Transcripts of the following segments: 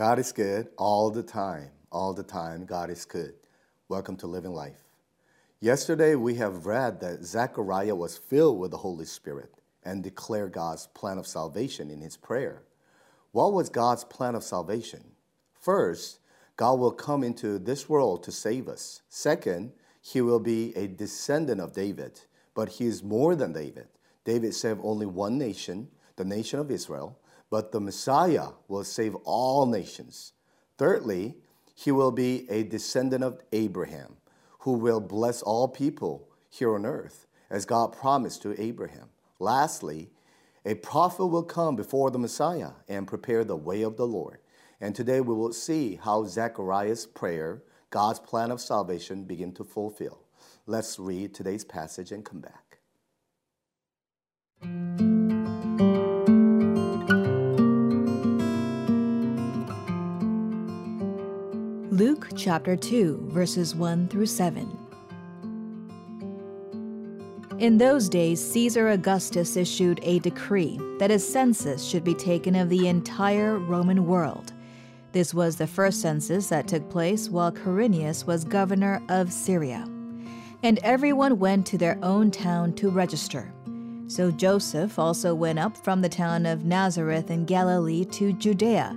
God is good all the time. All the time, God is good. Welcome to Living Life. Yesterday, we have read that Zechariah was filled with the Holy Spirit and declared God's plan of salvation in his prayer. What was God's plan of salvation? First, God will come into this world to save us. Second, he will be a descendant of David, but he is more than David. David saved only one nation, the nation of Israel, but the Messiah will save all nations. Thirdly, he will be a descendant of Abraham, who will bless all people here on earth, as God promised to Abraham. Lastly, a prophet will come before the Messiah and prepare the way of the Lord. And today we will see how Zechariah's prayer, God's plan of salvation, begin to fulfill. Let's read today's passage and come back. Luke chapter 2, verses 1 through 7. In those days, Caesar Augustus issued a decree that a census should be taken of the entire Roman world. This was the first census that took place while Quirinius was governor of Syria. And everyone went to their own town to register. So Joseph also went up from the town of Nazareth in Galilee to Judea,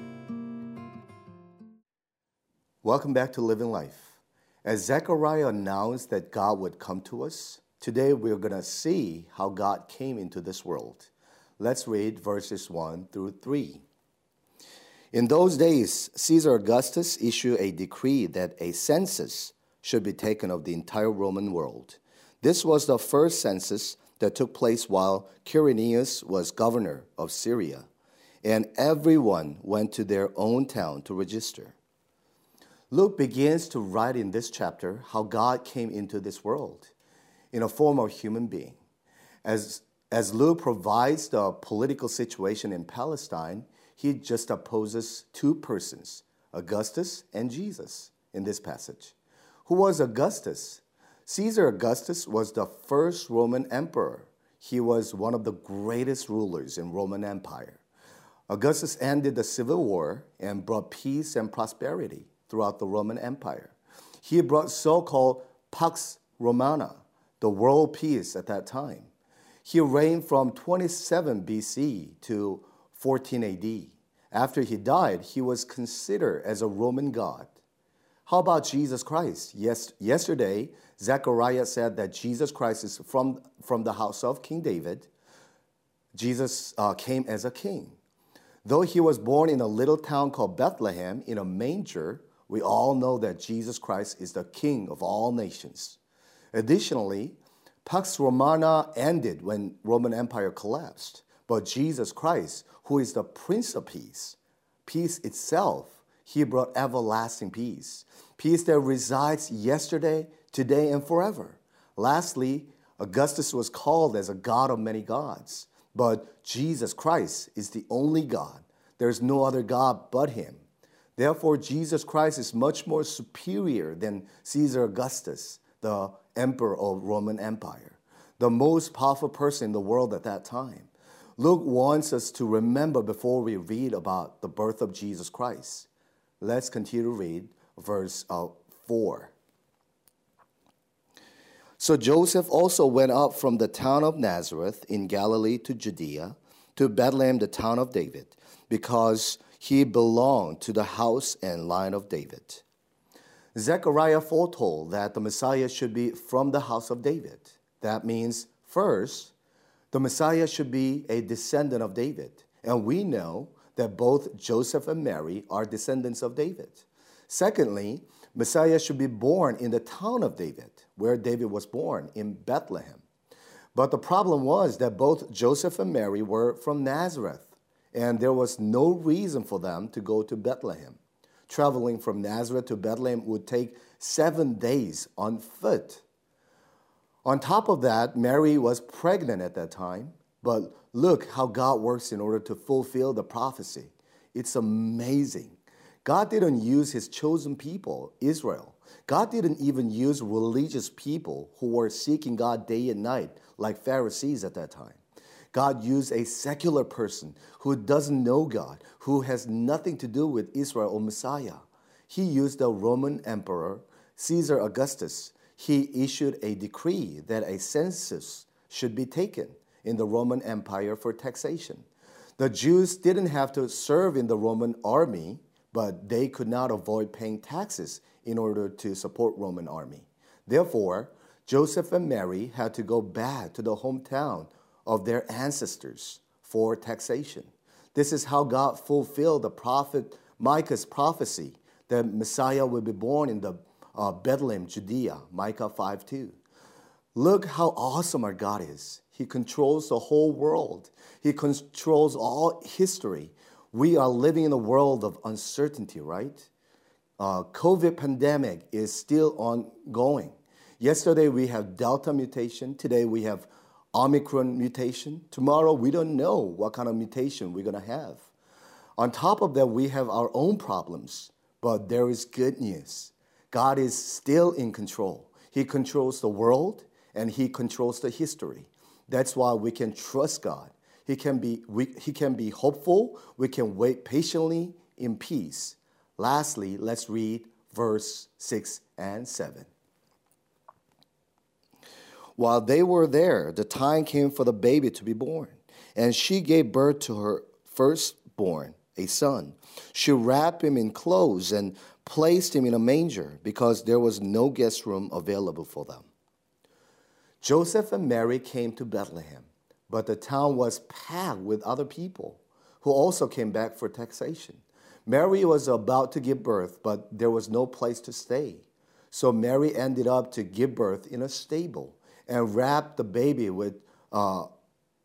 Welcome back to Living Life. As Zechariah announced that God would come to us, Today we're going to see how God came into this world. Let's read verses 1 through 3. In those days, Caesar Augustus issued a decree that a census should be taken of the entire Roman world. This was the first census that took place while Quirinius was governor of Syria, and everyone went to their own town to register. Luke begins to write in this chapter how God came into this world in a form of human being. As, as Luke provides the political situation in Palestine, he just opposes two persons, Augustus and Jesus, in this passage. Who was Augustus? Caesar Augustus was the first Roman emperor. He was one of the greatest rulers in Roman Empire. Augustus ended the civil war and brought peace and prosperity throughout the Roman Empire. He brought so-called Pax Romana, the world peace at that time. He reigned from 27 BC to 14 AD. After he died, he was considered as a Roman god. How about Jesus Christ? Yes, yesterday, Zechariah said that Jesus Christ is from, from the house of King David. Jesus uh, came as a king. Though he was born in a little town called Bethlehem in a manger, we all know that Jesus Christ is the king of all nations. Additionally, Pax Romana ended when Roman Empire collapsed, but Jesus Christ, who is the Prince of Peace, peace itself, he brought everlasting peace, peace that resides yesterday, today, and forever. Lastly, Augustus was called as a God of many gods, but Jesus Christ is the only God. There's no other God but him. Therefore, Jesus Christ is much more superior than Caesar Augustus, the emperor of Roman Empire, the most powerful person in the world at that time. Luke wants us to remember before we read about the birth of Jesus Christ. Let's continue to read verse uh, 4. So Joseph also went up from the town of Nazareth in Galilee to Judea, to Bethlehem, the town of David, because he belonged to the house and line of David. Zechariah foretold that the Messiah should be from the house of David. That means, first, the Messiah should be a descendant of David. And we know that both Joseph and Mary are descendants of David. Secondly, Messiah should be born in the town of David, where David was born, in Bethlehem. But the problem was that both Joseph and Mary were from Nazareth, and there was no reason for them to go to Bethlehem. traveling from Nazareth to Bethlehem would take seven days on foot. On top of that, Mary was pregnant at that time. But look how God works in order to fulfill the prophecy. It's amazing. God didn't use his chosen people, Israel. God didn't even use religious people who were seeking God day and night, like Pharisees at that time. God used a secular person who doesn't know God, who has nothing to do with Israel or Messiah. He used the Roman emperor, Caesar Augustus. He issued a decree that a census should be taken in the Roman Empire for taxation. The Jews didn't have to serve in the Roman army, but they could not avoid paying taxes in order to support Roman army. Therefore, Joseph and Mary had to go back to the hometown of their ancestors for taxation. This is how God fulfilled the prophet Micah's prophecy that Messiah will be born in the uh, Bethlehem, Judea, Micah 5 2. Look how awesome our God is. He controls the whole world. He controls all history. We are living in a world of uncertainty, right? Uh, COVID pandemic is still ongoing. Yesterday we have Delta mutation. Today we have Omicron mutation. Tomorrow, we don't know what kind of mutation we're going to have. On top of that, we have our own problems, but there is good news. God is still in control. He controls the world and He controls the history. That's why we can trust God. He can be, we, he can be hopeful. We can wait patiently in peace. Lastly, let's read verse 6 and 7. While they were there, the time came for the baby to be born, and she gave birth to her firstborn, a son. She wrapped him in clothes and placed him in a manger because there was no guest room available for them. Joseph and Mary came to Bethlehem, but the town was packed with other people who also came back for taxation. Mary was about to give birth, but there was no place to stay. So Mary ended up to give birth in a stable and wrapped the baby with uh,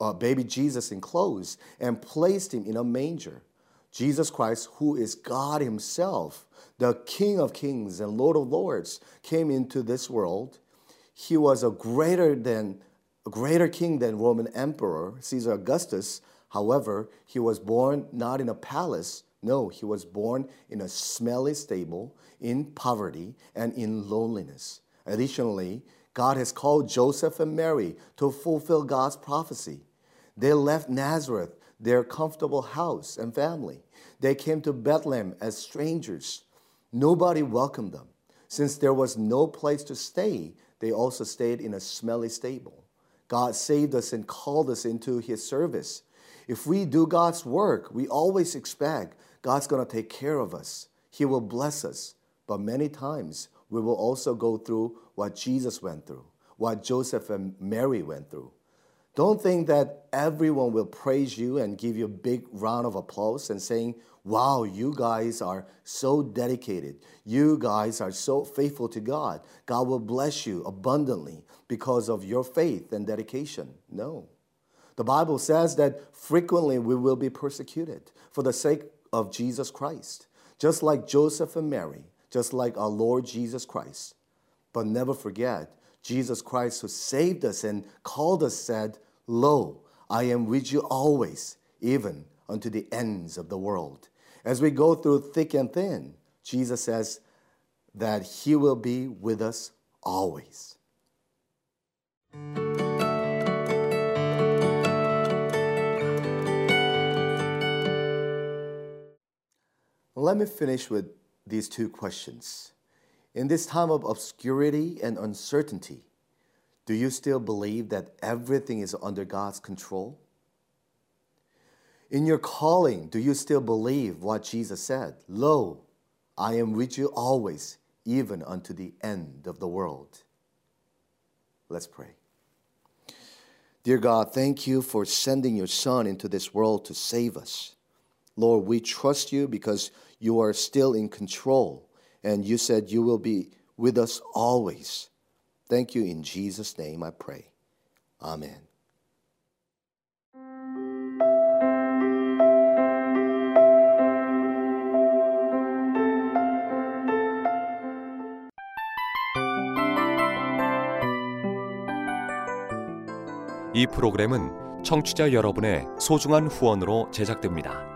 uh, baby Jesus in clothes and placed him in a manger. Jesus Christ, who is God Himself, the King of Kings and Lord of Lords, came into this world. He was a greater than a greater king than Roman Emperor Caesar Augustus. However, he was born not in a palace. No, he was born in a smelly stable, in poverty, and in loneliness. Additionally, God has called Joseph and Mary to fulfill God's prophecy. They left Nazareth, their comfortable house and family. They came to Bethlehem as strangers. Nobody welcomed them. Since there was no place to stay, they also stayed in a smelly stable. God saved us and called us into His service. If we do God's work, we always expect God's going to take care of us. He will bless us. But many times, we will also go through what Jesus went through, what Joseph and Mary went through. Don't think that everyone will praise you and give you a big round of applause and saying, Wow, you guys are so dedicated. You guys are so faithful to God. God will bless you abundantly because of your faith and dedication. No. The Bible says that frequently we will be persecuted for the sake of Jesus Christ, just like Joseph and Mary just like our Lord Jesus Christ. But never forget, Jesus Christ, who saved us and called us, said, Lo, I am with you always, even unto the ends of the world. As we go through thick and thin, Jesus says that He will be with us always. Let me finish with these two questions. In this time of obscurity and uncertainty, do you still believe that everything is under God's control? In your calling, do you still believe what Jesus said? Lo, I am with you always, even unto the end of the world. Let's pray. Dear God, thank you for sending your Son into this world to save us. Lord, we trust you because you are still in control, And you said you will be with us always. Thank you. In Jesus' name I pray. Amen. 이 프로그램은 청취자 여러분의 소중한 후원으로 제작됩니다.